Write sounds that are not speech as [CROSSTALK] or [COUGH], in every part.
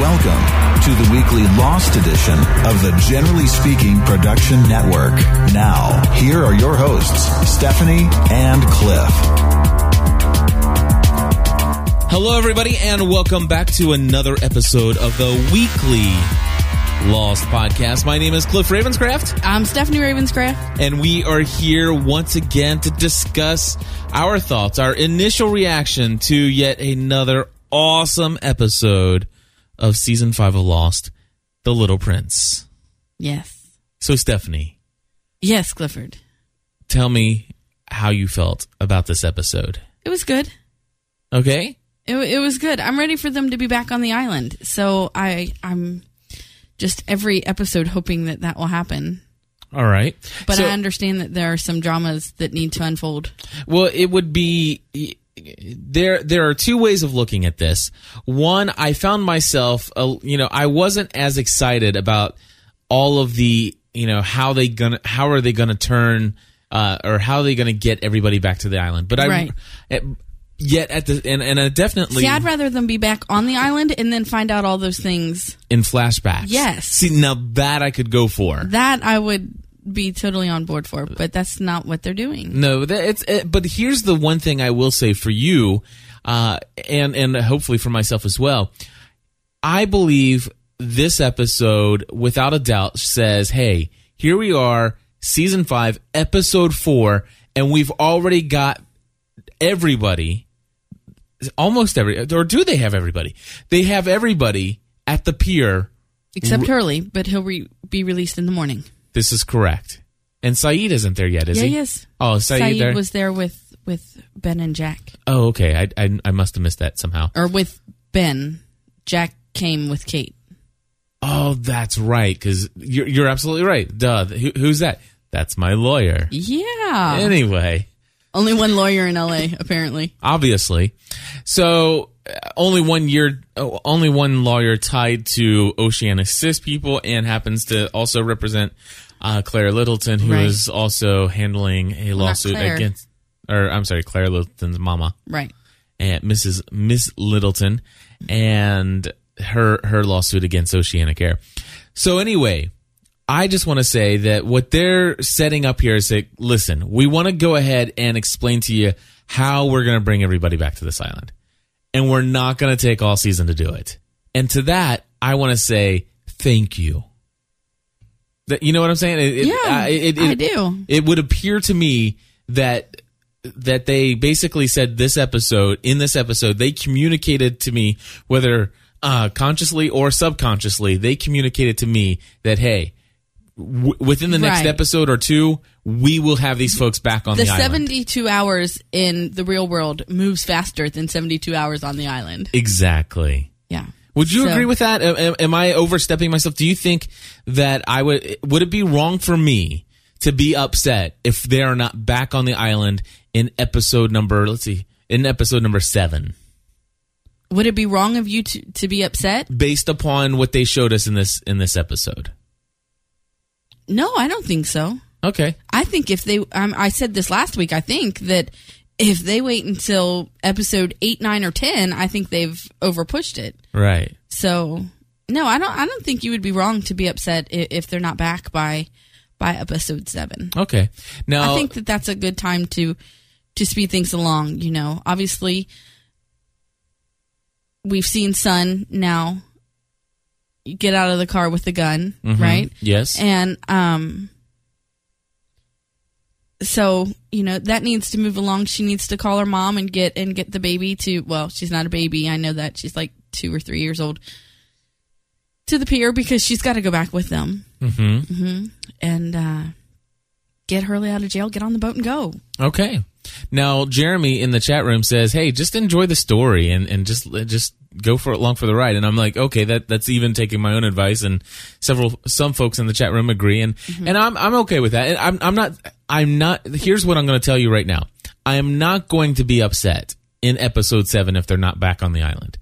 Welcome to the weekly Lost edition of the Generally Speaking Production Network. Now, here are your hosts, Stephanie and Cliff. Hello, everybody, and welcome back to another episode of the Weekly Lost Podcast. My name is Cliff Ravenscraft, I'm Stephanie Ravenscraft. and we are here once again to discuss our thoughts, our initial reaction to yet another awesome episode of season five of Lost, The Little Prince. Yes. So, Stephanie, Yes, Clifford. tell me how you felt about this episode. It was good. Okay? It, it was good. I'm ready for them to be back on the island. So I I'm just every episode hoping that that will happen. All right. But So- I understand that there are some dramas that need to unfold. Well, it would be there. There are two ways of looking at this. One, I found myself, uh, you know, I wasn't as excited about all of the, you know, how they gonna, how are they gonna turn, uh, or how are they gonna get everybody back to the island. But I, Right. yet at the and and I definitely See, I'd rather them be back on the island and then find out all those things. in flashbacks. Yes. See, now that I could go for. That I would be totally on board for, but that's not what they're doing. No, that, it's it, but here's the one thing I will say for you, uh, and and hopefully for myself as well. I believe this episode, without a doubt, says, "Hey, here we are, season five, episode four, and we've already got everybody, almost every, or do they have everybody? They have everybody at the pier. Except Hurley, but he'll re- be released in the morning. This is correct, and Sayid isn't there yet, is yeah, he? yes. Oh, Sayid, Sayid there. was there with with Ben and Jack. Oh, okay. I, I I must have missed that somehow. or with Ben. Jack came with Kate. Oh, that's right. Because you're you're absolutely right. Duh. Who, who's that? That's my lawyer. Yeah. Anyway, Only one lawyer in LA, apparently. obviously, so only one year, uh, only one lawyer tied to Oceanic Six people, and happens to also represent uh, Claire Littleton, who is Right. also handling a lawsuit against, or I'm sorry, Claire Littleton's mama. Right. and Mrs. Miss Littleton and her her lawsuit against Oceanic Air. So anyway, I just want to say that what they're setting up here is that listen, we want to go ahead and explain to you how we're going to bring everybody back to this island. And we're not going to take all season to do it. And to that, I want to say thank you. That you know what I'm saying? It, it- Yeah, I- it- I do. It would appear to me that that they basically said this episode in this episode they communicated to me whether uh, consciously or subconsciously they communicated to me that hey w- within the next Right. episode or two we will have these folks back on The island. the, island 72 hours in the real world moves faster than 72 hours on the island. exactly Yeah. would you So- agree with that am, am- i overstepping myself do you think that i would would it be wrong for me to be upset if they are not back on the island in episode number let's see in episode number seven Would it be wrong of you to, to be upset? based upon what they showed us in this in this episode. No, I don't think so. Okay. I think if they, um, I said this last week, I think that if they wait until episode 8, 9, or 10, I think they've overpushed it. Right. So no, I don't. I don't think you would be wrong to be upset if, if they're not back by by episode seven. Okay. Now I think that that's a good time to to speed things along. You know, obviously, we've seen Sun now get out of the car with the gun, right? yes. And um, so you know that needs to move along. She needs to call her mom and get and get the baby to. Well, she's not a baby. I know that she's like two or three years old. To the pier because she's got to go back with them mm-hmm. and uh, get Hurley out of jail, get on the boat and go. Okay. Now Jeremy in the chat room says, "Hey, just enjoy the story and and just just go for it along for the ride. And I'm like, okay, that that's even taking my own advice. And several some folks in the chat room agree, and and I'm I'm okay with that. And I'm I'm not I'm not. Here's what I'm going to tell you right now. I am not going to be upset in episode seven if they're not back on the island.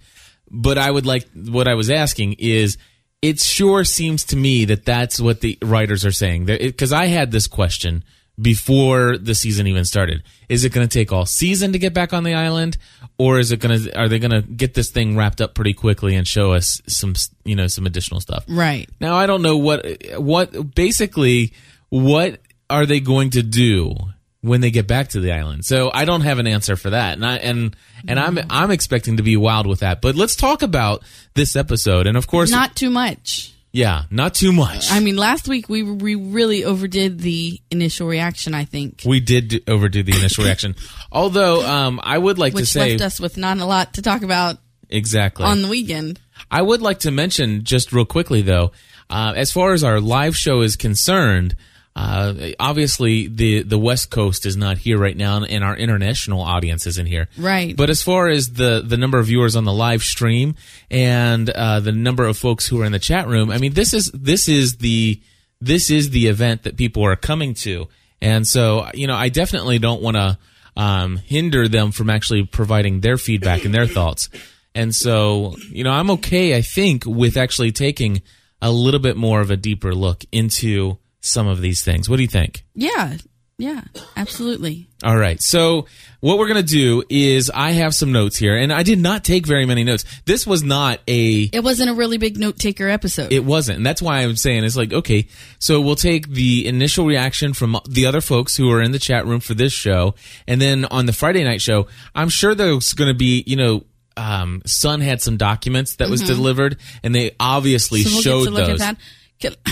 But I would like what I was asking is it sure seems to me that that's what the writers are saying because I had this question before the season even started. Is it going to take all season to get back on the island, or is it going to? Are they going to get this thing wrapped up pretty quickly and show us some, you know, some additional stuff? Right. Now I don't know what what basically what are they going to do when they get back to the island. So I don't have an answer for that. And I and and I'm I'm expecting to be wild with that. But let's talk about this episode. And of course Not too much. yeah, not too much. I mean, last week we we really overdid the initial reaction. I think, we did overdo the initial reaction. [LAUGHS] Although um I would like to which say left us with not a lot to talk about exactly. on the weekend. I would like to mention just real quickly though, uh, as far as our live show is concerned, uh, obviously the the West Coast is not here right now, and our international audience isn't here. Right. But as far as the the number of viewers on the live stream and uh, the number of folks who are in the chat room, I mean, this is this is the this is the event that people are coming to, and so you know, I definitely don't want to um, hinder them from actually providing their feedback and their thoughts. And so, you know, I'm okay, I think, with actually taking a little bit more of a deeper look into some of these things. What do you think? Yeah, yeah, absolutely. All right. So what we're going to do is I have some notes here and I did not take very many notes. This was not a It wasn't a really big note taker episode. it wasn't. And that's why I'm saying it's like, okay, so we'll take the initial reaction from the other folks who are in the chat room for this show. And then on the Friday night show, I'm sure there's going to be, you know, um, Sun had some documents that was delivered and they obviously so we'll showed get to look those.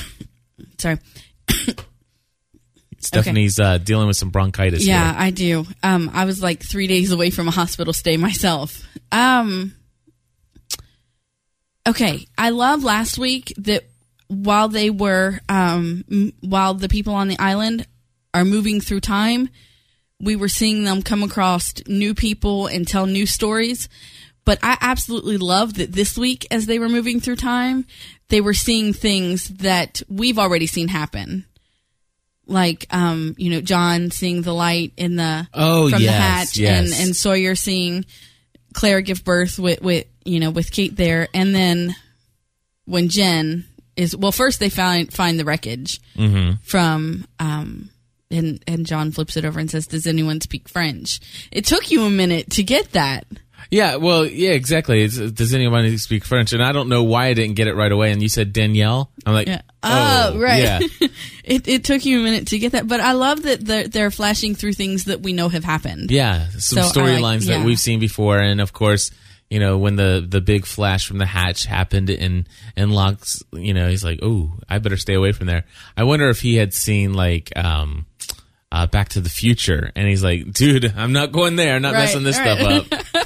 [COUGHS] Sorry. [COUGHS] Stephanie's uh, dealing with some bronchitis. Yeah, here. I do. Um, I was like three days away from a hospital stay myself. Um, okay, I love last week that while they were, um, m- while the people on the island are moving through time, we were seeing them come across new people and tell new stories. But I absolutely loved that this week, as they were moving through time, they were seeing things that we've already seen happen like um you know John seeing the light in the Oh, from the hatch yes. and and Sawyer seeing Claire give birth with with you know with Kate there and then when Jin is well first they find find the wreckage Mm-hmm. from um and and John flips it over and says does anyone speak French it took you a minute to get that Yeah, well, yeah, exactly. It's, does anyone speak French? And I don't know why I didn't get it right away. And you said Danielle. I'm like, Yeah. Oh, right. Yeah. [LAUGHS] it it took you a minute to get that but I love that they're, they're flashing through things that we know have happened Yeah, some So I like- storylines that we've seen before, and of course, you know when the the big flash from the hatch happened, and and Locke's, you know, he's like, "Oh, I better stay away from there." I wonder if he had seen like um, uh, Back to the Future, and he's like, "Dude, I'm not going there. I'm not Right, messing this right. stuff up." [LAUGHS]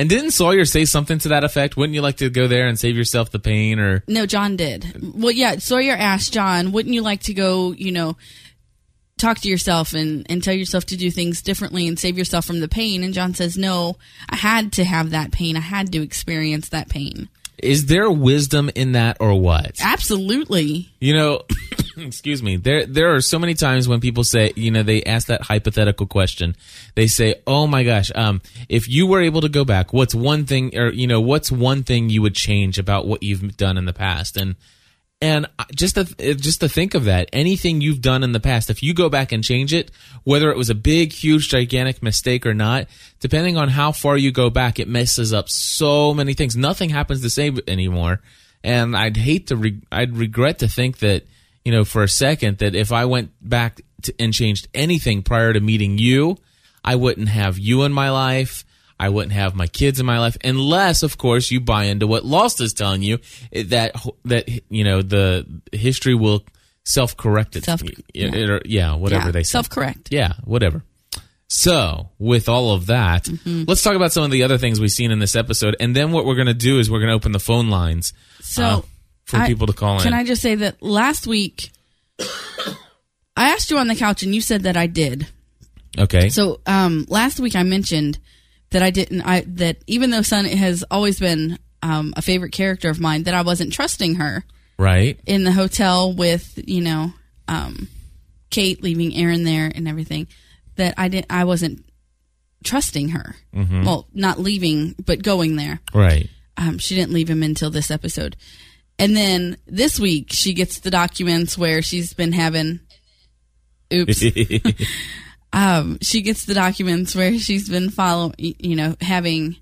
and didn't Sawyer say something to that effect? Wouldn't you like to go there and save yourself the pain, or No, John did. Well, yeah, Sawyer asked John, wouldn't you like to go, you know, talk to yourself and, and tell yourself to do things differently and save yourself from the pain? And John says, no, I had to have that pain. I had to experience that pain. is there wisdom in that, or what? Absolutely. You know, [LAUGHS] excuse me. There there are so many times when people say, you know, they ask that hypothetical question. They say, "Oh my gosh, um if you were able to go back, what's one thing or you know, what's one thing you would change about what you've done in the past?" And and just to just to think of that, anything you've done in the past, if you go back and change it, whether it was a big, huge, gigantic mistake or not, depending on how far you go back, it messes up so many things. Nothing happens the same anymore. And I'd hate to, re- I'd regret to think that, you know, for a second that if I went back to, and changed anything prior to meeting you, I wouldn't have you in my life. I wouldn't have my kids in my life unless, of course, you buy into what Lost is telling you eh, that that you know the history will self correct it. Self- yeah. yeah, whatever yeah, they say. self correct. Yeah, whatever. So, with all of that, Mm-hmm. let's talk about some of the other things we've seen in this episode, and then what we're going to do is we're going to open the phone lines So uh, for I- people to call in. Can I just say that last week, [COUGHS] I asked you on the couch and you said that I did. okay. So um, last week I mentioned that I didn't. I that even though Sun has always been um, a favorite character of mine that I wasn't trusting her Right. in the hotel with you know um, Kate leaving Aaron there and everything that I didn't I wasn't trusting her. Well, not leaving but going there. Right. Um, she didn't leave him until this episode. And then this week she gets the documents where she's been having oops [LAUGHS] um, she gets the documents where she's been follow, you know, having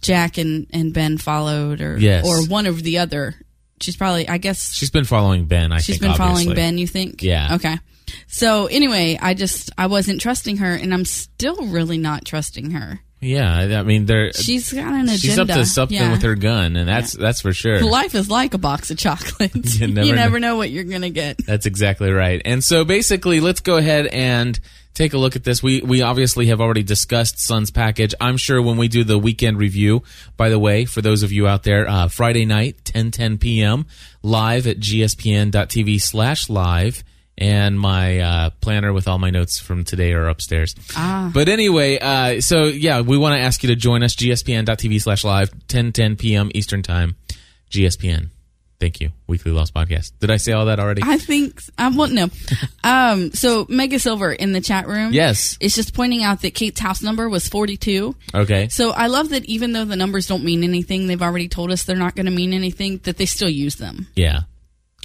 Jack and, and Ben followed, or Yes. or one of the other. She's probably, I guess, She's been following Ben. I she's think She's been following. Ben. You think? Yeah. Okay. So anyway, I just I wasn't trusting her, and I'm still really not trusting her. Yeah, I mean, they're She's got an agenda. she's up to something Yeah. with her gun, and that's that's for sure. Life is like a box of chocolates. [LAUGHS] You You never never, know. know. what you're gonna get. That's exactly right. And so basically, let's go ahead and take a look at this. We we obviously have already discussed Sun's package. I'm sure when we do the weekend review, by the way, for those of you out there, uh, Friday night, 10 10 p.m. live at gspn.tv slash live. And my uh, planner with all my notes from today are upstairs. Ah. But anyway, uh, so yeah, we want to ask you to join us, gspn.tv slash live, 10 10 p.m. Eastern Time, GSPN. Thank you. Weekly Lost Podcast. Did I say all that already? I think um well no. [LAUGHS] um so Mega Silver in the chat room Yes. is just pointing out that Kate's house number was 42. Okay. So I love that even though the numbers don't mean anything, they've already told us they're not going to mean anything that they still use them. Yeah.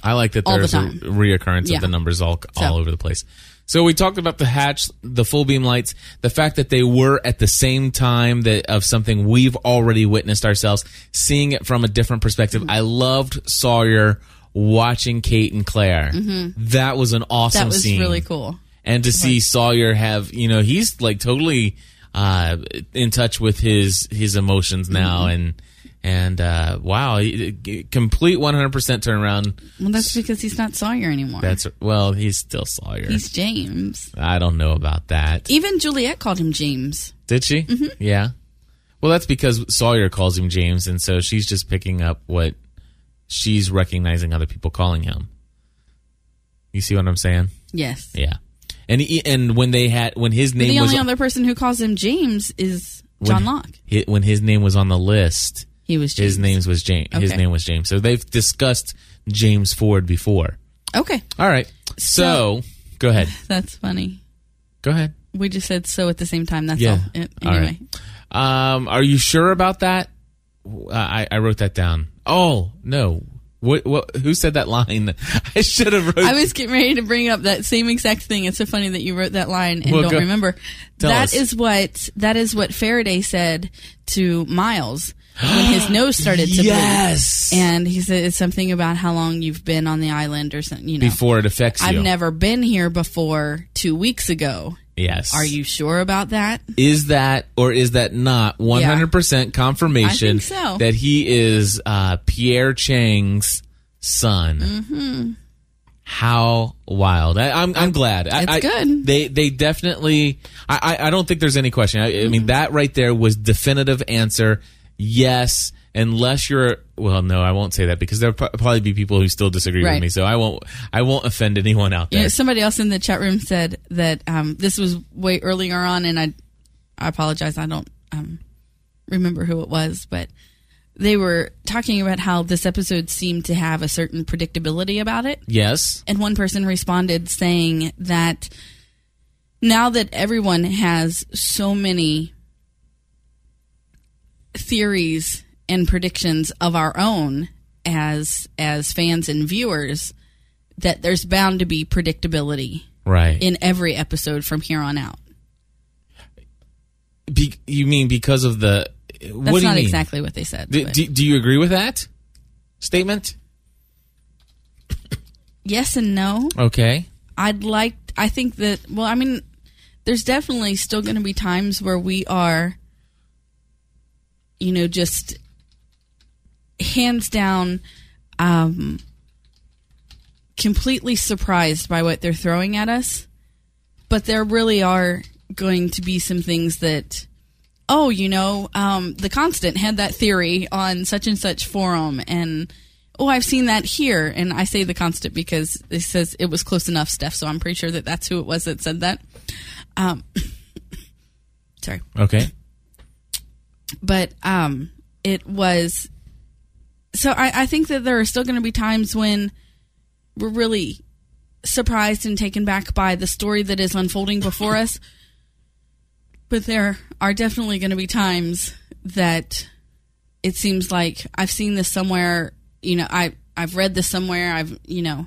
I like that All the there's a reoccurrence Yeah. of the numbers all all So. over the place. So we talked about the hatch, the full beam lights, the fact that they were at the same time that of something we've already witnessed ourselves, seeing it from a different perspective. Mm-hmm. I loved Sawyer watching Kate and Claire. That was an awesome Mm-hmm. That was scene. really cool. And to see Sawyer have, you know, he's like totally uh, in touch with his his emotions now, Mm-hmm. and and uh, wow, complete one hundred percent turnaround. Well, that's because he's not Sawyer anymore. That's well, he's still Sawyer. he's James. I don't know about that. Even Juliet called him James. Did she? Mm-hmm. Yeah. Well, that's because Sawyer calls him James, and so she's just picking up what she's recognizing other people calling him. You see what I'm saying? Yes. Yeah. And he, and when they had when his But name the was only other person who calls him James is John when, Locke. hi- when his name was on the list, He was James. his name's was James. His name was James. So they've discussed James Ford before. Okay, All right. So, go ahead. [LAUGHS] that's funny. Go ahead. We just said so at the same time. That's Yeah. all. It- anyway, right. Um, are you sure about that? I, I wrote that down. Oh no. What? What? Who said that line? [LAUGHS] I should have wrote. I was getting ready to bring up that same exact thing. It's so funny that you wrote that line and Well, don't go- remember. That us. is what that is what Faraday said to Miles when his [GASPS] nose started to Yes. bleed. And he said it's something about how long you've been on the island or something. You know, before it affects you. I've never been here before. Two weeks ago. Yes. Are you sure about that? Is that or is that not 100% confirmation I think so. that he is uh, Pierre Chang's son? Mm-hmm. How wild! I, I'm I'm glad. I, It's I- good. They they definitely. I I, I don't think there's any question. I, I Mm-hmm. mean that right there was definitive answer. Yes, unless you're. Well, no, I won't say that because there'll pro- probably be people who still disagree with me. So I won't. I won't offend anyone out You there. know, somebody else in the chat room said that um, this was way earlier on, and I, I apologize, I don't um, remember who it was, but they were talking about how this episode seemed to have a certain predictability about it. yes. And one person responded saying that now that everyone has so many theories and predictions of our own as as fans and viewers, that there's bound to be predictability Right. in every episode from here on out. Be, you mean because of the? That's what do you not mean? exactly what they said. Do, do, do you agree with that statement? yes and no. Okay. I'd like. I think that. Well, I mean, there's definitely still going to be times where we are, you know, just hands down, um, completely surprised by what they're throwing at us. But there really are going to be some things that. Oh, you know, um, the constant had that theory on such and such forum, and oh, I've seen that here. And I say the constant because it says it was close enough, Steph. So I'm pretty sure that that's who it was that said that. Um, [LAUGHS] sorry, Okay. But um, it was. So I, I think that there are still going to be times when we're really surprised and taken back by the story that is unfolding before us. But there are definitely going to be times that it seems like I've seen this somewhere. You know, I I've read this somewhere. I've you know,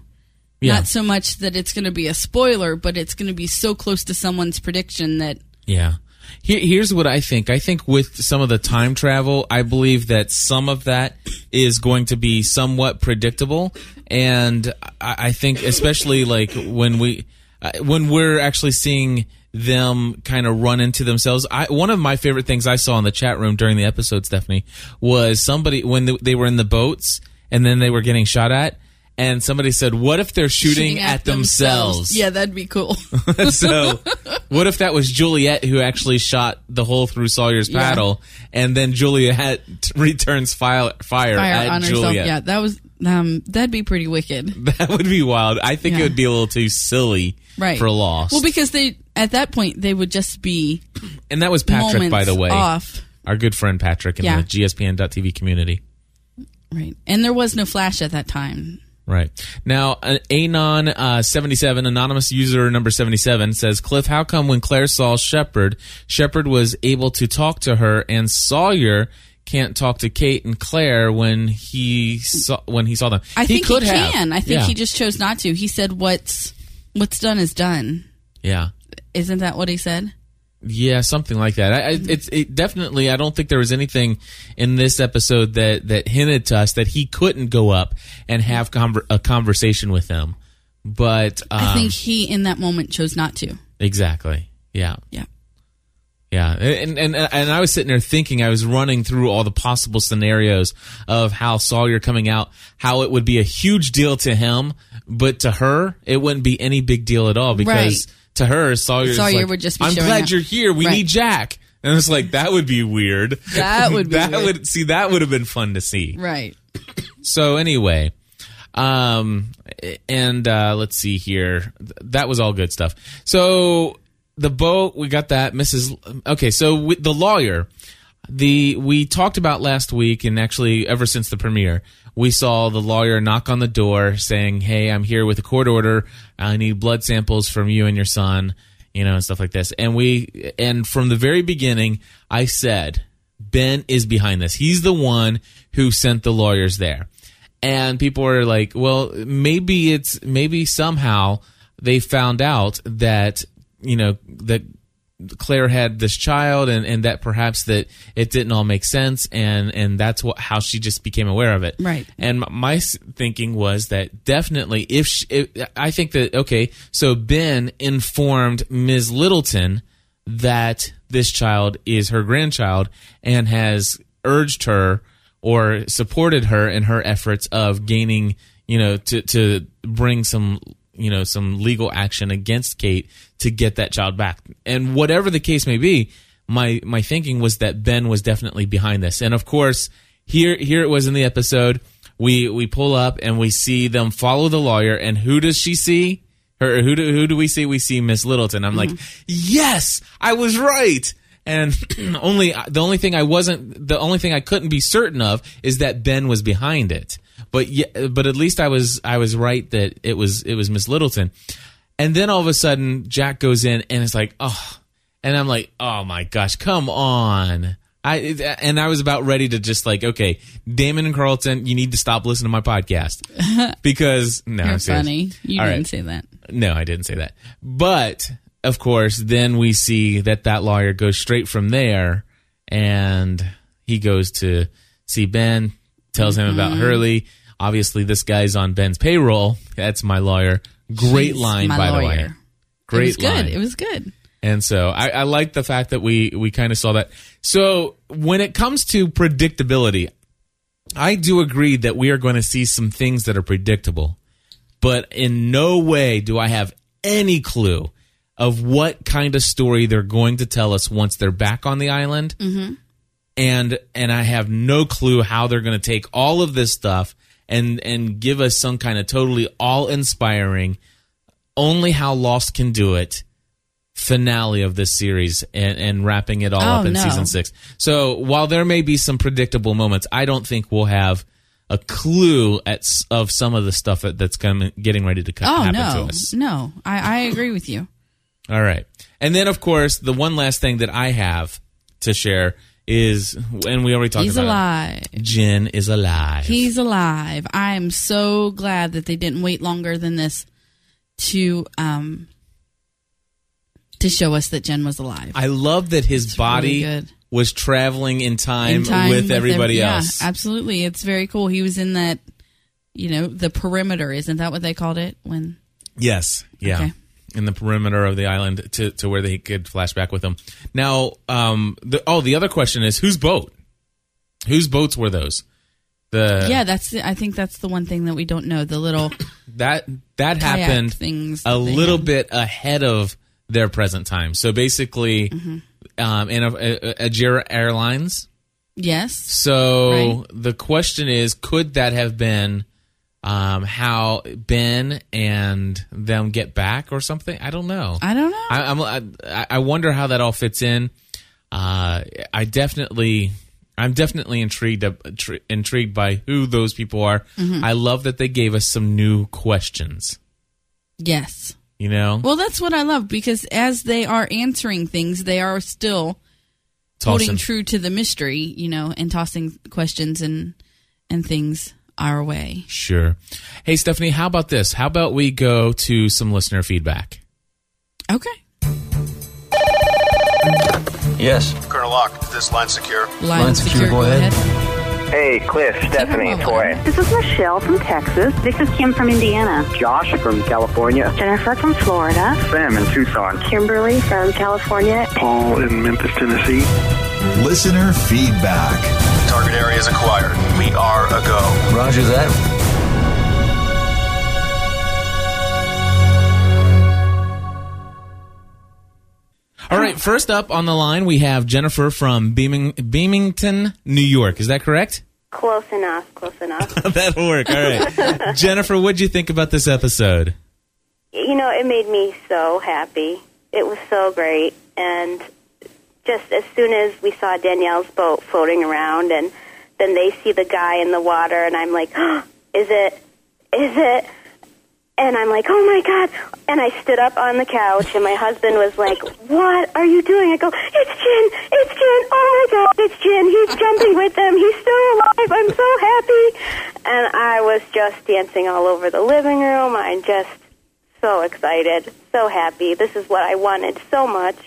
Yeah. not so much that it's going to be a spoiler, but it's going to be so close to someone's prediction that Yeah. Here, here's what I think. I think with some of the time travel, I believe that some of that is going to be somewhat predictable, and I, I think especially like when we uh, when we're actually seeing them kind of run into themselves. I, one of my favorite things I saw in the chat room during the episode, Stephanie, was somebody when they, they were in the boats and then they were getting shot at. And somebody said, "What if they're shooting, at, themselves?" Yeah, that'd be cool. [LAUGHS] so, what if that was Juliet who actually shot the hole through Sawyer's Yeah. paddle, and then Juliet [LAUGHS] returns fire, fire, Fire at on herself. Juliet? Yeah, that was um that'd be pretty wicked. [LAUGHS] That would be wild. I think it would be a little too silly Right. for Lost. Well, because they at that point they would just be and that was Patrick, by the way, off. our good friend Patrick in Yeah. the GSPN.TV community. Right. And there was no flash at that time. Right. Now, uh, Anon uh, 77, anonymous user number 77, says, Cliff, how come when Claire saw Shephard, Shephard was able to talk to her and Sawyer can't talk to Kate and Claire when he saw when he saw them? I think could he have. can. I think Yeah. he just chose not to. He said what's what's done is done. Yeah. Isn't that what he said? Yeah, something like that. I, it's it definitely. I don't think there was anything in this episode that that hinted to us that he couldn't go up and have conver- a conversation with them. But um, I think he in that moment chose not to. exactly. Yeah. Yeah. Yeah, and, and and I was sitting there thinking, I was running through all the possible scenarios of how Sawyer coming out, how it would be a huge deal to him, but to her, it wouldn't be any big deal at all because Right. To her, Sawyer, Sawyer would just be I'm showing glad up." you're here. We Right. need Jack, and it's like that would be weird. That would be [LAUGHS] that weird. would see that would have been fun to see. Right. So anyway, um, and uh, let's see here. Th- That was all good stuff. So the boat, we got that. Mrs. Okay, so with the lawyer, the we talked about last week, and actually ever since the premiere, we saw the lawyer knock on the door saying, "Hey, I'm here with a court order. I need blood samples from you and your son." You know, and stuff like this. And we, and from the very beginning, I said, Ben is behind this. He's the one who sent the lawyers there. And people are like, well, maybe it's, maybe somehow they found out that, you know, that Claire had this child and, and that perhaps that it didn't all make sense and, and that's what, how she just became aware of it. Right. And my thinking was that definitely if, she, if I think that, okay, so Ben informed Ms. Littleton that this child is her grandchild and has urged her or supported her in her efforts of gaining, you know, to, to bring some, you know, some legal action against Kate to get that child back. And whatever the case may be, my, my thinking was that Ben was definitely behind this. And of course, here, here it was in the episode. We, we pull up and we see them follow the lawyer and who does she see? Her, who do, who do we see? We see Miss Littleton. I'm like, yes, I was right. And [CLEARS THROAT] only the only thing I wasn't the only thing I couldn't be certain of is that Ben was behind it. But yeah, but at least I was I was right that it was it was Miss Littleton. And then all of a sudden Jack goes in and it's like, oh, and I'm like, oh my gosh, come on. I and I was about ready to just like, okay, Damon and Carlton, you need to stop listening to my podcast [LAUGHS] because no, You're funny. You All didn't right. say that. No, I didn't say that. But of course, then we see that that lawyer goes straight from there, and he goes to see Ben, tells him about Mm-hmm. Hurley. Obviously, this guy's on Ben's payroll. That's my lawyer. Great line, by the way. Great it was good. line. It was good. And so I, I like the fact that we we kind of saw that. So when it comes to predictability, I do agree that we are going to see some things that are predictable, but in no way do I have any clue of what kind of story they're going to tell us once they're back on the island. Mm-hmm. And and I have no clue how they're going to take all of this stuff and and give us some kind of totally all inspiring, only how Lost can do it finale of this series and, and wrapping it all Oh, up in no. season six. So while there may be some predictable moments, I don't think we'll have a clue at of some of the stuff that, that's coming, getting ready to come, Oh happen no, to us. no, I, I agree with you. All right. And then, of course, the one last thing that I have to share is, and we already talked He's about alive. it. Jin is alive. He's alive. I am so glad that they didn't wait longer than this to um to show us that Jin was alive. I love that his body really was traveling in time, In time with, everybody every- else. Yeah, absolutely. It's very cool. He was in that, you know, the perimeter. Isn't that what they called it? When Yes. Yeah. Okay. In the perimeter of the island to, to where they could flash back with them. Now, um, the, oh, the other question is whose boat? Whose boats were those? The yeah, that's. The, I think that's the one thing that we don't know. The little [COUGHS] that that happened things. a little had. bit ahead of their present time. So basically, Mm-hmm. um, in a, a, Ajira Airlines. Yes. So Right. the question is, could that have been um, how Ben and them get back or something? I don't know. I don't know. I, I'm, I, I wonder how that all fits in. Uh, I definitely, I'm definitely intrigued intrigued by who those people are. Mm-hmm. I love that they gave us some new questions. yes. You know, Well, that's what I love because as they are answering things, they are still holding true to the mystery, you know, and tossing questions and and things our way. Sure. Hey, Stephanie, how about this? How about we go to some listener feedback? Okay. Yes. Colonel Locke, this line secure? Line, Line secure, go ahead. Hey, Cliff, Stephanie, Hello. Tori. This is Michelle from Texas. This is Kim from Indiana. Josh from California. Jennifer from Florida. Sam in Tucson. Kimberly from California. Paul in Memphis, Tennessee. Listener feedback. Target area is acquired. We are a go. Roger that. All right, first up on the line, we have Jennifer from Beaming, Beamington, New York. Is that correct? Close enough. Close enough. [LAUGHS] That'll work. All right. [LAUGHS] Jennifer, what'd you think about this episode? you know, it made me so happy. It was so great. And just as soon as we saw Danielle's boat floating around, and then they see the guy in the water, and I'm like, oh, is it? Is it? And I'm like, oh my God. And I stood up on the couch, and my husband was like, what are you doing? I go, it's Jin, it's Jin. Oh my God, it's Jin. He's jumping with them. He's still alive. I'm so happy. And I was just dancing all over the living room. I'm just so excited, so happy. This is what I wanted so much.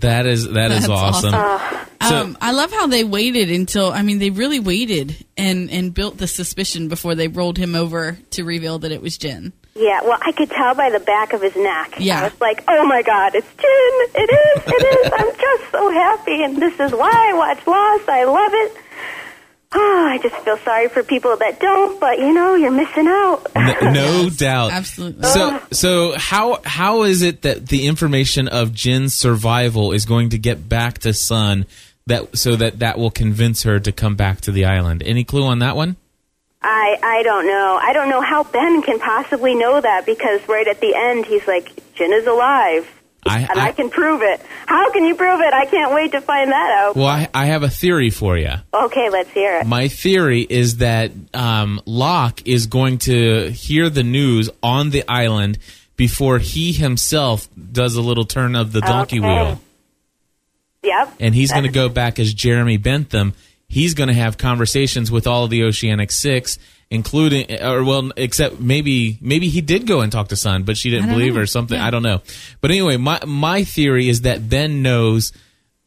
That is that is That's awesome. awesome. So- um, I love how they waited until I mean they really waited and and built the suspicion before they rolled him over to reveal that it was Jin. Yeah, well, I could tell by the back of his neck. Yeah. I was like, oh my God, it's Jin. It is, it is. I'm just so happy, and this is why I watch Lost. I love it. Oh, I just feel sorry for people that don't, but you know, you're missing out. No, [LAUGHS] no doubt. absolutely. So so how how is it that the information of Jin's survival is going to get back to Sun that so that that will convince her to come back to the island? Any clue on that one? I I don't know. I don't know how Ben can possibly know that because right at the end he's like, Jin is alive. I, and I, can prove it. How can you prove it? I can't wait to find that out. well, I, I have a theory for you. Okay, let's hear it. My theory is that um, Locke is going to hear the news on the island before he himself does a little turn of the donkey Okay. wheel. Yep. and he's going to go back as Jeremy Bentham. He's going to have conversations with all of the Oceanic Six, including, or well, except maybe maybe he did go and talk to Sun but she didn't believe know. or something. Yeah. I don't know. But anyway, my my theory is that Ben knows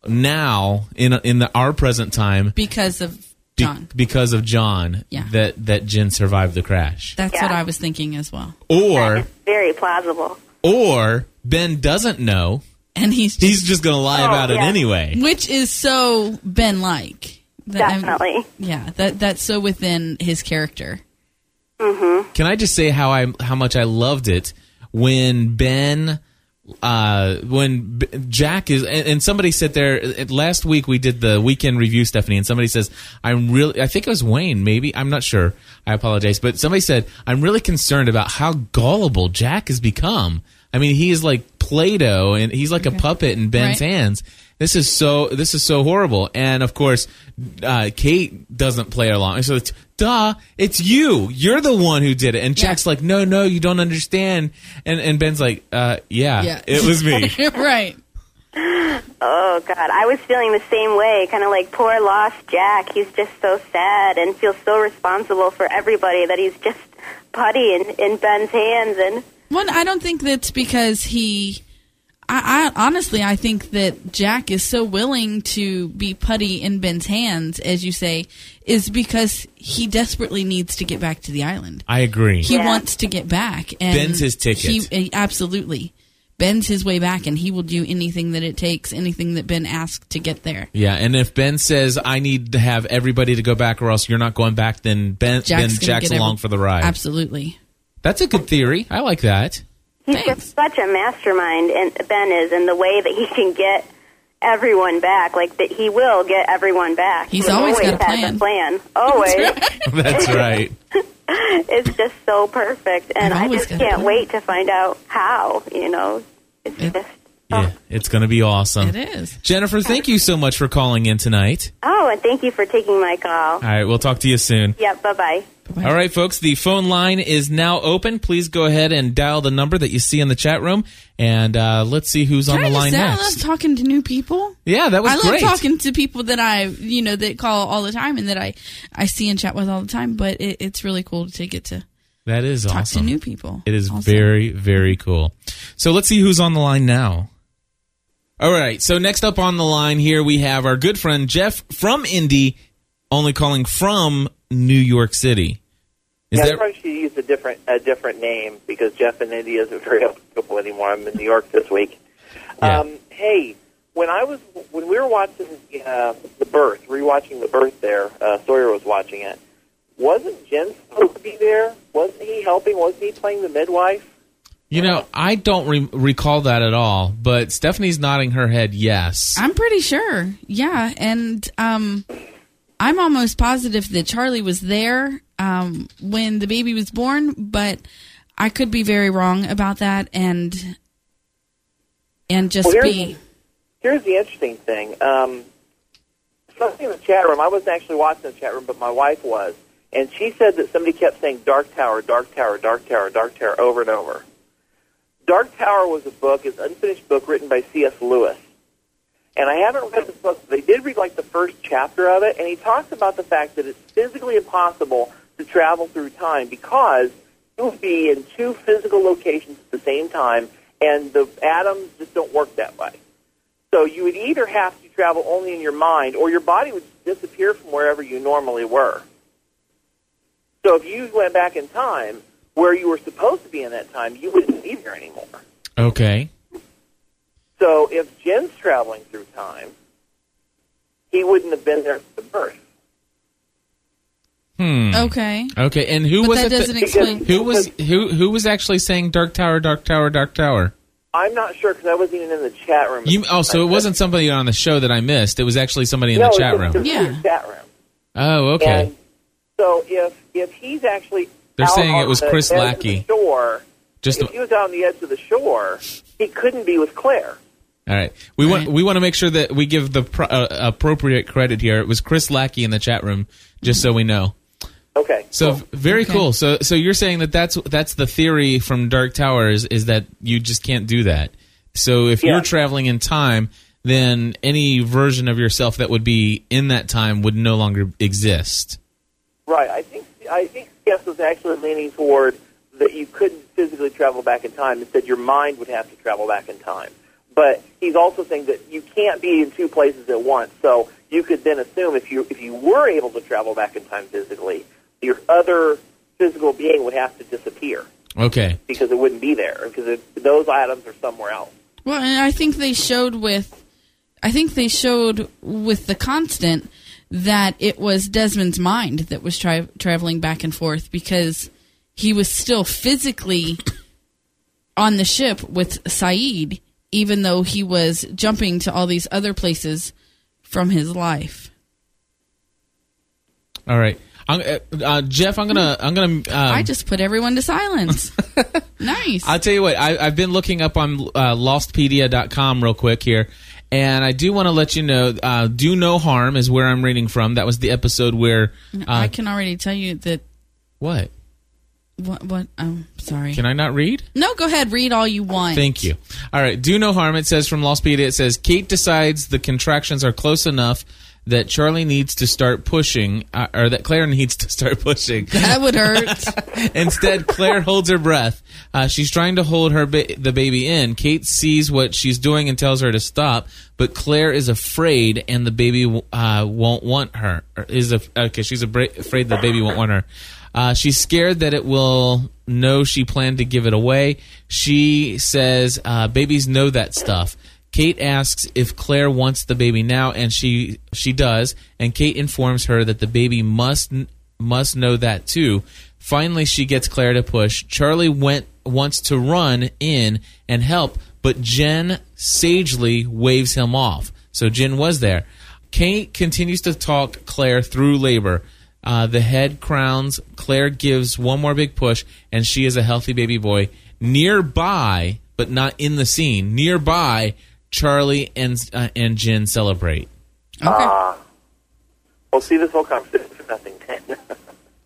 now in in the our present time because of be- John. because of John Yeah. that that Jin survived the crash, That's Yeah. what I was thinking as well. or very plausible. or Ben doesn't know. And he's just, He's just going to lie Oh, about it anyway. which is so Ben like. Definitely. yeah, that that's so within his character. Can I just say how I how much I loved it when Ben uh when B- Jack is and, and somebody said there uh, last week we did the weekend review Stephanie and somebody says I'm really I think it was Wayne maybe I'm not sure I apologize but somebody said I'm really concerned about how gullible Jack has become I mean he is like Play-Doh, and he's like a puppet in Ben's Right. hands. This is so. This is so horrible. And of course, uh, Kate doesn't play along. So, it's, duh, it's you. You're the one who did it. And Jack's like, no, no, you don't understand. And and Ben's like, uh, yeah, Yeah. it was me. [LAUGHS] right. Oh God, I was feeling the same way. Kind of like poor lost Jack. He's just so sad and feels so responsible for everybody that he's just putty in, in Ben's hands. And One, I don't think that's because he. I, I honestly, I think that Jack is so willing to be putty in Ben's hands, as you say, is because he desperately needs to get back to the island. I agree. He Yeah. wants to get back. And Ben's his ticket. He, eh, absolutely. Ben's his way back, and he will do anything that it takes, anything that Ben asks to get there. Yeah, and if Ben says I need to have everybody to go back, or else you're not going back, then Ben Jack's then gonna Jack's along every- for the ride. Absolutely. That's a good theory. I like that. He's Thanks. just such a mastermind. And Ben is in the way that he can get everyone back. Like that, he will get everyone back. He's He always got a has plan. a plan. [LAUGHS] Always. That's right. [LAUGHS] it's just so perfect, and I've I always just can't wait to find out how. You know, it's It- just. Yeah, oh. it's going to be awesome. It is. Jennifer, thank you so much for calling in tonight. Oh, and thank you for taking my call. All right, we'll talk to you soon. Yep. Bye bye. All right, folks, the phone line is now open. Please go ahead and dial the number that you see in the chat room, and uh, let's see who's on Can the line say I love next. talking to new people. Yeah, that was I love great. talking to people that I, you know, that call all the time and that I, I see and chat with all the time. But it, it's really cool to get to That is talk awesome. to new people. It is also. very, very cool. So let's see who's on the line now. All right. So next up on the line here, we have our good friend Jeff from Indy, only calling from New York City. Is yeah, I that probably should use a different a different name because Jeff in Indy isn't [LAUGHS] very applicable anymore. I'm in New York this week. Yeah. Um, hey, when I was when we were watching uh, the birth, rewatching the birth there, uh, Sawyer was watching it. Wasn't Jin supposed to be there? Wasn't he helping? Wasn't he playing the midwife? You know, I don't re- recall that at all, but Stephanie's nodding her head yes. I'm pretty sure. Yeah, and um, I'm almost positive that Charlie was there um, when the baby was born, but I could be very wrong about that, and and just Well, here's, be here's the interesting thing. Um, something in the chat room. I wasn't actually watching the chat room, but my wife was, and she said that somebody kept saying "Dark Tower, Dark Tower, Dark Tower, Dark Tower" over and over. Dark Tower was a book, is an unfinished book written by C.S. Lewis. And I haven't read the book. but They did read like the first chapter of it, and he talks about the fact that it's physically impossible to travel through time because you would be in two physical locations at the same time, and the atoms just don't work that way. So you would either have to travel only in your mind, or your body would disappear from wherever you normally were. So if you went back in time, where you were supposed to be in that time, you wouldn't be there anymore. okay. So if Jin's traveling through time, he wouldn't have been there at the birth. Hmm. okay. Okay. And who But was that it? doesn't explain. who was who who was actually saying Dark Tower, Dark Tower, Dark Tower? I'm not sure because I wasn't even in the chat room. You oh, so it wasn't somebody on the show that I missed. It was actually somebody in no, the chat room. it was in Yeah. chat room. Oh, okay. And so if if he's actually They're out saying it was Chris Lackey. the shore, Just if he was out on the edge of the shore, he couldn't be with Claire. All right. We want Right. we want to make sure that we give the pro- uh, appropriate credit here. It was Chris Lackey in the chat room, just so we know. Okay. So cool. very Okay. cool. So so you're saying that that's that's the theory from Dark Towers is that you just can't do that. So if Yeah. you're traveling in time, then any version of yourself that would be in that time would no longer exist. Right. I think I think Guess was actually leaning toward that you couldn't physically travel back in time. Instead, your mind would have to travel back in time. But he's also saying that you can't be in two places at once. So you could then assume if you if you were able to travel back in time physically, your other physical being would have to disappear Okay. because it wouldn't be there because it, those items are somewhere else. Well, and I think they showed with, I think they showed with the constant that it was Desmond's mind that was tra- traveling back and forth because he was still physically on the ship with Sayid, even though he was jumping to all these other places from his life. All right. I'm, uh, uh, Jeff, I'm gonna, I'm gonna. Um, I just put everyone to silence. [LAUGHS] nice. I'll tell you what. I, I've been looking up on uh, lostpedia.com real quick here, and I do want to let you know. Uh, do no harm is where I'm reading from. That was the episode where. Uh, I can already tell you that. What? What? What? I'm sorry. Can I not read? No, go ahead. Read all you want. Thank you. All right. Do no harm. It says from Lostpedia. It says Kate decides the contractions are close enough that Charlie needs to start pushing, uh, or that Claire [LAUGHS] needs to start pushing. That would hurt. [LAUGHS] Instead, Claire holds her breath. Uh, she's trying to hold her ba- the baby in. Kate sees what she's doing and tells her to stop, but Claire is afraid, and the baby uh, won't want her. Or Is a, okay? She's abra- afraid the baby won't want her. Uh, she's scared that it will know she planned to give it away. She says uh, babies know that stuff. Kate asks if Claire wants the baby now, and she she does. And Kate informs her that the baby must must know that too. Finally, she gets Claire to push. Charlie went wants to run in and help, but Jin sagely waves him off. So Jin was there. Kate continues to talk Claire through labor. Uh, the head crowns. Claire gives one more big push, and she is a healthy baby boy. Nearby, but not in the scene. Nearby, Charlie and uh, and Jin celebrate. Okay. Uh, well, see, this whole conversation is nothing. [LAUGHS]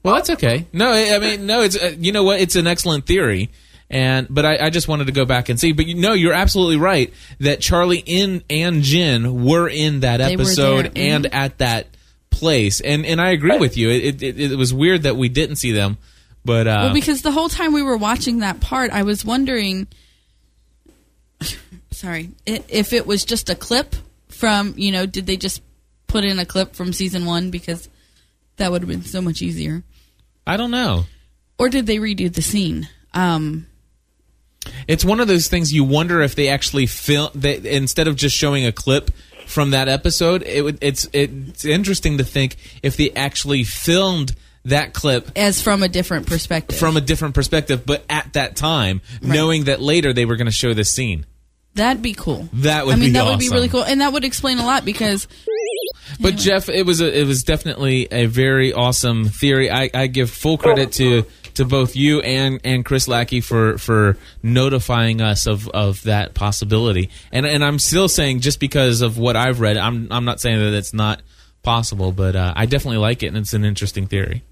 Well, that's okay. No, I I mean, no, it's uh, you know what? It's an excellent theory, and but I, I just wanted to go back and see. But you know, you're absolutely right that Charlie in and Jin were in that They were episode there. and Mhm. at that place, and and I agree with you. It, it it was weird that we didn't see them, but uh, well, because the whole time we were watching that part, I was wondering. Sorry, i- if it was just a clip from you know, did they just put in a clip from season one because that would have been so much easier, I don't know. or did they redo the scene? Um, It's one of those things you wonder if they actually film that instead of just showing a clip from that episode. It would it's it's interesting to think if they actually filmed that clip as from a different perspective. from a different perspective, but at that time, knowing that later they were going to show this scene. That'd be cool. That would be. I mean, be that would be really cool, and that would explain a lot because But Jeff, it was a, it was definitely a very awesome theory. I, I give full credit to to both you and and Chris Lackey for for notifying us of of that possibility. And and I'm still saying just because of what I've read, I'm I'm not saying that it's not possible, but uh, I definitely like it, and it's an interesting theory.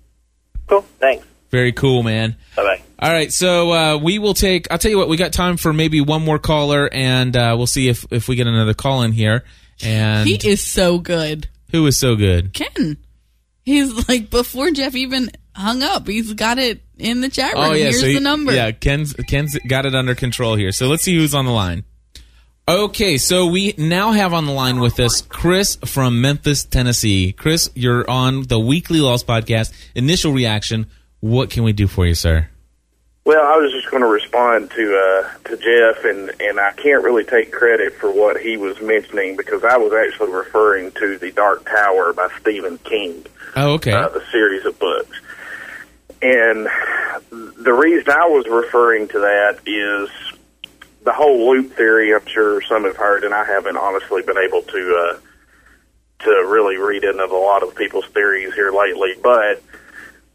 cool. Thanks. Very cool, man. Bye bye. All right, so uh, we will take. I'll tell you what, we got time for maybe one more caller, and uh, we'll see if if we get another call in here. And he is so good. who is so good? Ken, he's like before Jeff even hung up, he's got it in the chat room. Oh yeah, Here's so he- the number. Yeah, Ken's Ken's got it under control here. So let's see who's on the line. Okay, so we now have on the line with us Chris from Memphis, Tennessee. Chris, you're on the Weekly Lost podcast. Initial reaction: What can we do for you, sir? Well, I was just going to respond to uh, to Jeff, and and I can't really take credit for what he was mentioning because I was actually referring to the Dark Tower by Stephen King, Oh, okay. uh, the series of books. And the reason I was referring to that is the whole loop theory. I'm sure some have heard, and I haven't honestly been able to uh, to really read into a lot of people's theories here lately. But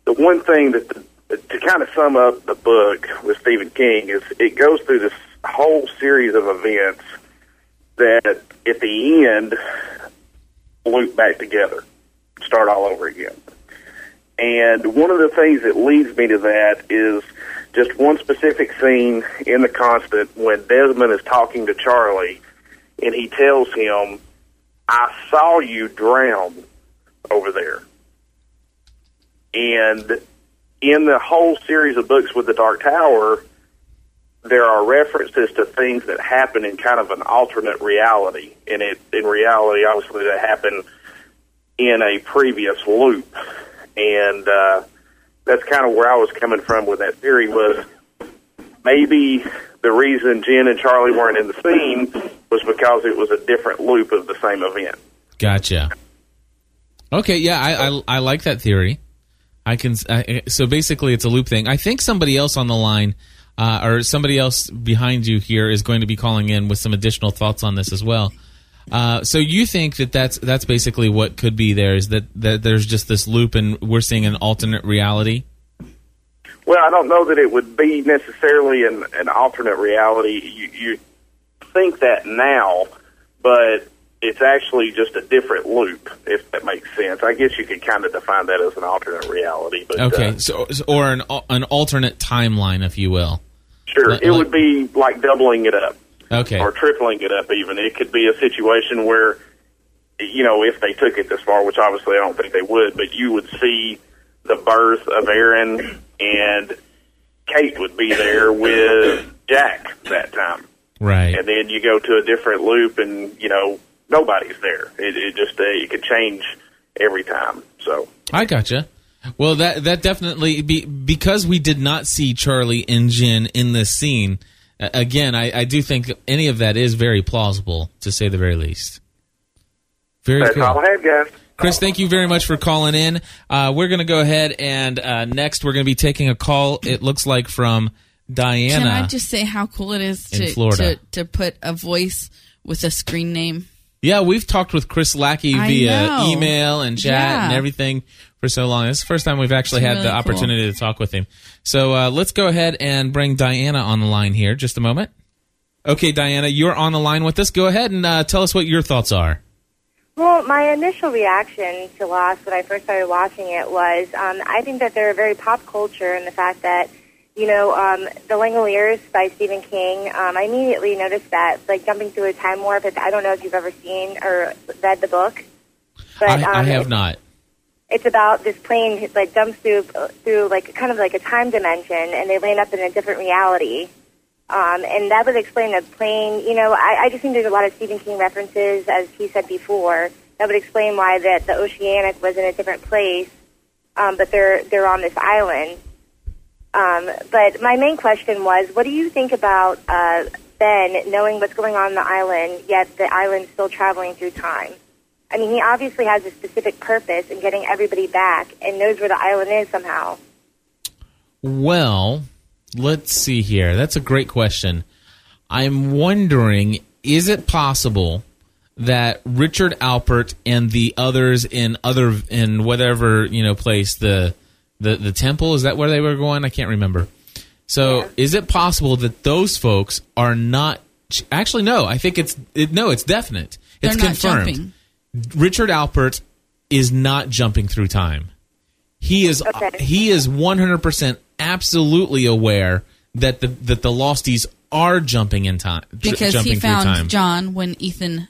the one thing that the, to kind of sum up the book with Stephen King is it goes through this whole series of events that at the end loop back together, start all over again. And one of the things that leads me to that is just one specific scene in The Constant when Desmond is talking to Charlie and he tells him, I saw you drown over there. And in the whole series of books with the Dark Tower, there are references to things that happen in kind of an alternate reality. And it, in reality, obviously, that happened in a previous loop. And uh, that's kind of where I was coming from with that theory was maybe the reason Jin and Charlie weren't in the scene was because it was a different loop of the same event. Gotcha. Okay, yeah, I I, I like that theory. I can I, so basically it's a loop thing. I think somebody else on the line uh, or somebody else behind you here is going to be calling in with some additional thoughts on this as well. Uh, so you think that that's that's basically what could be there is that, that there's just this loop and we're seeing an alternate reality? Well, I don't know that it would be necessarily an, an alternate reality. You, you think that now, but it's actually just a different loop, if that makes sense. I guess you could kind of define that as an alternate reality. But Okay, uh, so or an an alternate timeline, if you will. sure, Like- it like- would be like doubling it up. Okay. or tripling it up even. It could be a situation where, you know, if they took it this far, which obviously I don't think they would, but you would see the birth of Aaron and Kate would be there with Jack that time. Right. And then you go to a different loop and, you know, nobody's there. It, it just, uh, it could change every time. So, I gotcha. Well, that that definitely be, because we did not see Charlie and Jin in this scene. uh, Again, I, I do think any of that is very plausible, to say the very least. Very that's cool. all I have, guys. Chris, thank you very much for calling in. Uh, we're going to go ahead and uh, next we're going to be taking a call. It looks like from Diana. Can I just say how cool it is to, to to put a voice with a screen name? Yeah, we've talked with Chris Lackey I via know. email and chat Yeah. and everything for so long. It's the first time we've actually It's had the really cool. opportunity to talk with him. So uh, let's go ahead and bring Diana on the line here. Just a moment. Okay, Diana, you're on the line with us. Go ahead and uh, tell us what your thoughts are. Well, my initial reaction to Lost when I first started watching it was um, I think that they're a very pop culture and the fact that, you know, um, The Langoliers by Stephen King, um, I immediately noticed that, like jumping through a time warp. I don't know if you've ever seen or read the book. But, I, I um, have it's- not. It's about this plane like jumps through through like kind of like a time dimension, and they land up in a different reality. Um, and that would explain the plane. You know, I, I just think there's a lot of Stephen King references, as he said before. That would explain why that the Oceanic was in a different place, um, but they're they're on this island. Um, but my main question was, what do you think about uh, Ben knowing what's going on on the island, yet the island's still traveling through time? I mean, he obviously has a specific purpose in getting everybody back and knows where the island is somehow. Well, let's see here. That's a great question. I'm wondering is it possible that Richard Alpert and the others in other in whatever, you know, place the the the temple is that where they were going? I can't remember. So, is it possible that those folks are not actually no, I think it's it, no, it's definite. It's They're confirmed. Richard Alpert is not jumping through time. He is he is 100% absolutely aware that the that the losties are jumping in time Because he found. John when Ethan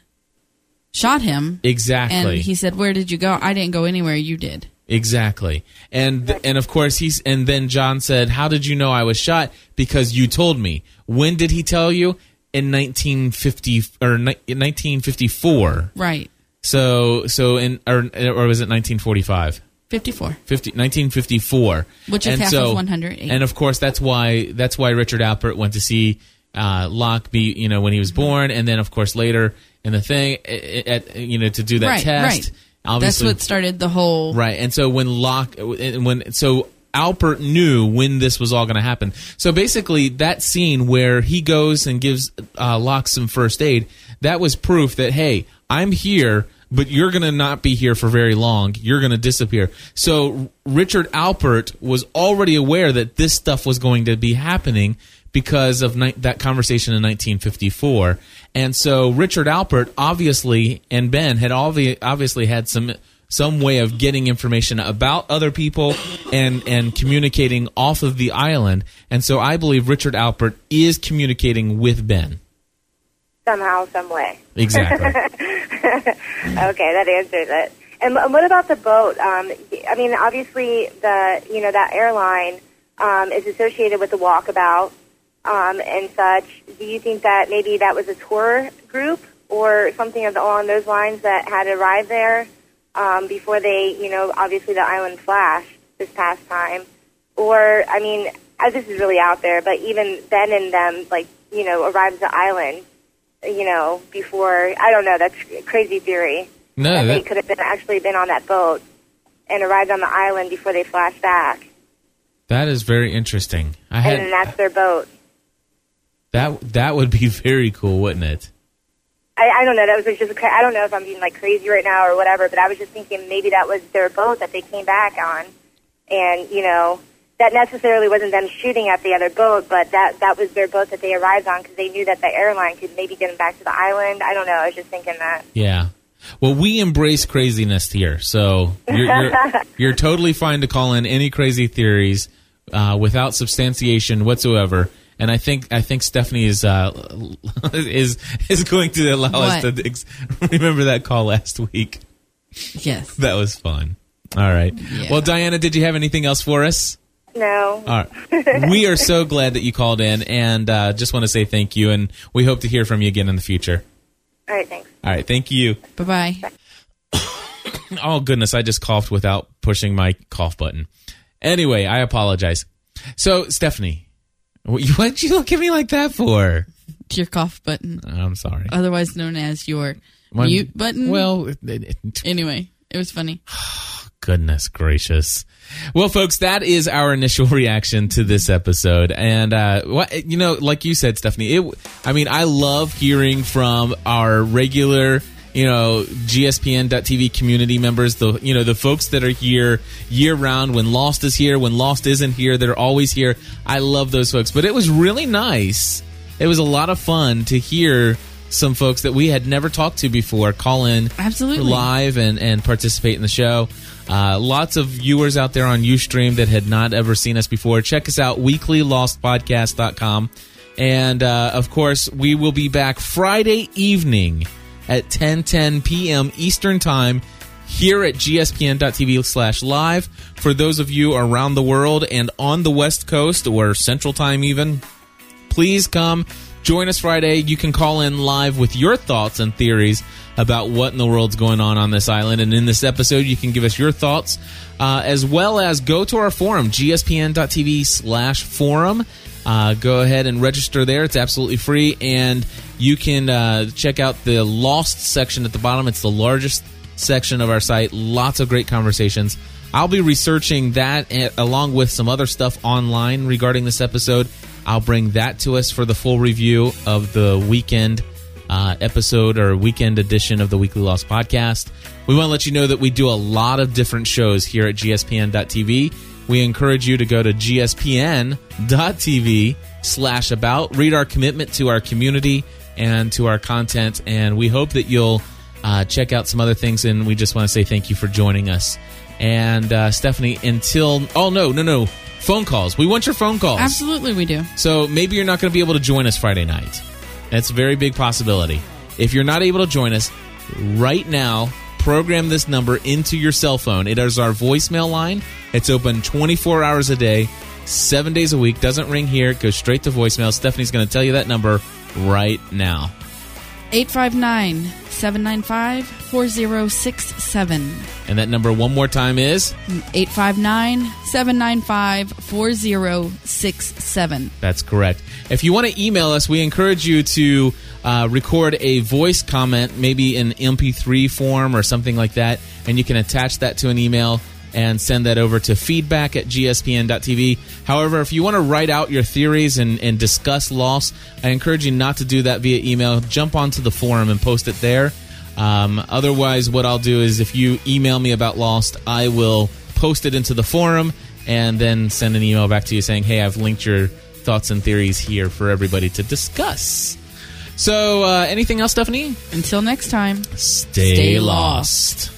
shot him. Exactly. And he said, "Where did you go? I didn't go anywhere. You did." Exactly. And and of course he's and then John said, "How did you know I was shot?" Because you told me. When did he tell you? In 1950 or ni- 1954. Right. So so in or or was it 1945? 54. 50, 1954, Which is and half so, of 108. And of course, that's why that's why Richard Alpert went to see uh, Locke be you know when he was born, and then of course later in the thing at, at you know to do that right. test. Right. Obviously, That's what started the whole. Right, and so when Locke, and when so Alpert knew when this was all going to happen. So basically, that scene where he goes and gives uh, Locke some first aid, that was proof that hey, I'm here, but you're going to not be here for very long. You're going to disappear. So Richard Alpert was already aware that this stuff was going to be happening because of ni- that conversation in 1954. And so Richard Alpert obviously and Ben had obvi- obviously had some some way of getting information about other people and and communicating off of the island. And so I believe Richard Alpert is communicating with Ben. Somehow, some way. Exactly. [LAUGHS] okay, that answers it. And wh- what about the boat? Um, I mean, obviously, the you know that airline um, is associated with the walkabout um, and such. Do you think that maybe that was a tour group or something along those lines that had arrived there um, before they, you know, obviously the island flashed this past time? Or, I mean, uh, this is really out there, but even Ben and them, like, you know, arrived at the island, you know, before, I don't know, that's a crazy theory. No, that they could have been actually been on that boat and arrived on the island before they flashed back. That is very interesting. I and had that's their boat. That that would be [LAUGHS] very cool, wouldn't it? I, I don't know. That was just. I don't know if I'm being like crazy right now or whatever. But I was just thinking maybe that was their boat that they came back on, and you know that necessarily wasn't them shooting at the other boat, but that that was their boat that they arrived on because they knew that the airline could maybe get them back to the island. I don't know. I was just thinking that. Yeah. Well, we embrace craziness here, so you're, you're, [LAUGHS] you're totally fine to call in any crazy theories uh, without substantiation whatsoever. And I think I think Stephanie is uh, [LAUGHS] is is going to allow us to ex- remember that call last week. Yes. That was fun. All right. Well, Diana, did you have anything else for us? No. All right. we are so glad that you called in, and uh, just want to say thank you, and we hope to hear from you again in the future. All right. Thanks. All right. Thank you. Bye bye. [COUGHS] Oh goodness, I just coughed without pushing my cough button. Anyway, I apologize. So, Stephanie, what what'd [LAUGHS] you look at me like that for? Your cough button, I'm sorry. otherwise known as your One- mute button. Well, it- it- anyway, it was funny. [SIGHS] goodness gracious. Well, folks, that is our initial [LAUGHS] reaction to this episode, and uh, what you know, like you said, Stephanie. It, I mean, I love hearing from our regular. You know, GSPN.TV community members, the you know the folks that are here year round. When Lost is here, when Lost isn't here, they're always here. I love those folks. But it was really nice. It was a lot of fun to hear some folks that we had never talked to before call in Absolutely. live and, and participate in the show. Uh, lots of viewers out there on Ustream that had not ever seen us before. Check us out, weeklylostpodcast.com. And uh, of course, we will be back Friday evening at 10:10 p.m. Eastern Time here at gspn.tv slash live. For those of you around the world and on the West Coast or Central Time even, please come join us Friday. You can call in live with your thoughts and theories about what in the world's going on on this island. And in this episode, you can give us your thoughts, uh, as well as go to our forum, gspn.tv slash forum. Uh, go ahead and register there. It's absolutely free. And you can uh, check out the Lost section at the bottom. It's the largest section of our site. Lots of great conversations. I'll be researching that eh, along with some other stuff online regarding this episode. I'll bring that to us for the full review of the weekend uh, episode or weekend edition of the Weekly Lost podcast. We want to let you know that we do a lot of different shows here at gspn.tv. We encourage you to go to gspn.tv slash about, read our commitment to our community and to our content, and we hope that you'll uh, check out some other things. And we just want to say thank you for joining us. And uh, Stephanie, until oh no no no phone calls. We want your phone calls. Absolutely, we do. So maybe you're not going to be able to join us Friday night. That's a very big possibility. If you're not able to join us right now, program this number into your cell phone. It is our voicemail line. It's open 24 hours a day, seven days a week. Doesn't ring here. It goes straight to voicemail. Stephanie's going to tell you that number right now. 859 795 4067. And that number one more time is 859 795 4067. That's correct. If you want to email us, we encourage you to uh, record a voice comment, maybe in MP3 form or something like that, and you can attach that to an email and send that over to feedback at gspn.tv. However, if you want to write out your theories and, and discuss Lost, I encourage you not to do that via email. Jump onto the forum and post it there. Um, otherwise, what I'll do is if you email me about Lost, I will post it into the forum and then send an email back to you saying, hey, I've linked your thoughts and theories here for everybody to discuss. So, uh, anything else, Stephanie? Until next time, Stay, Stay lost.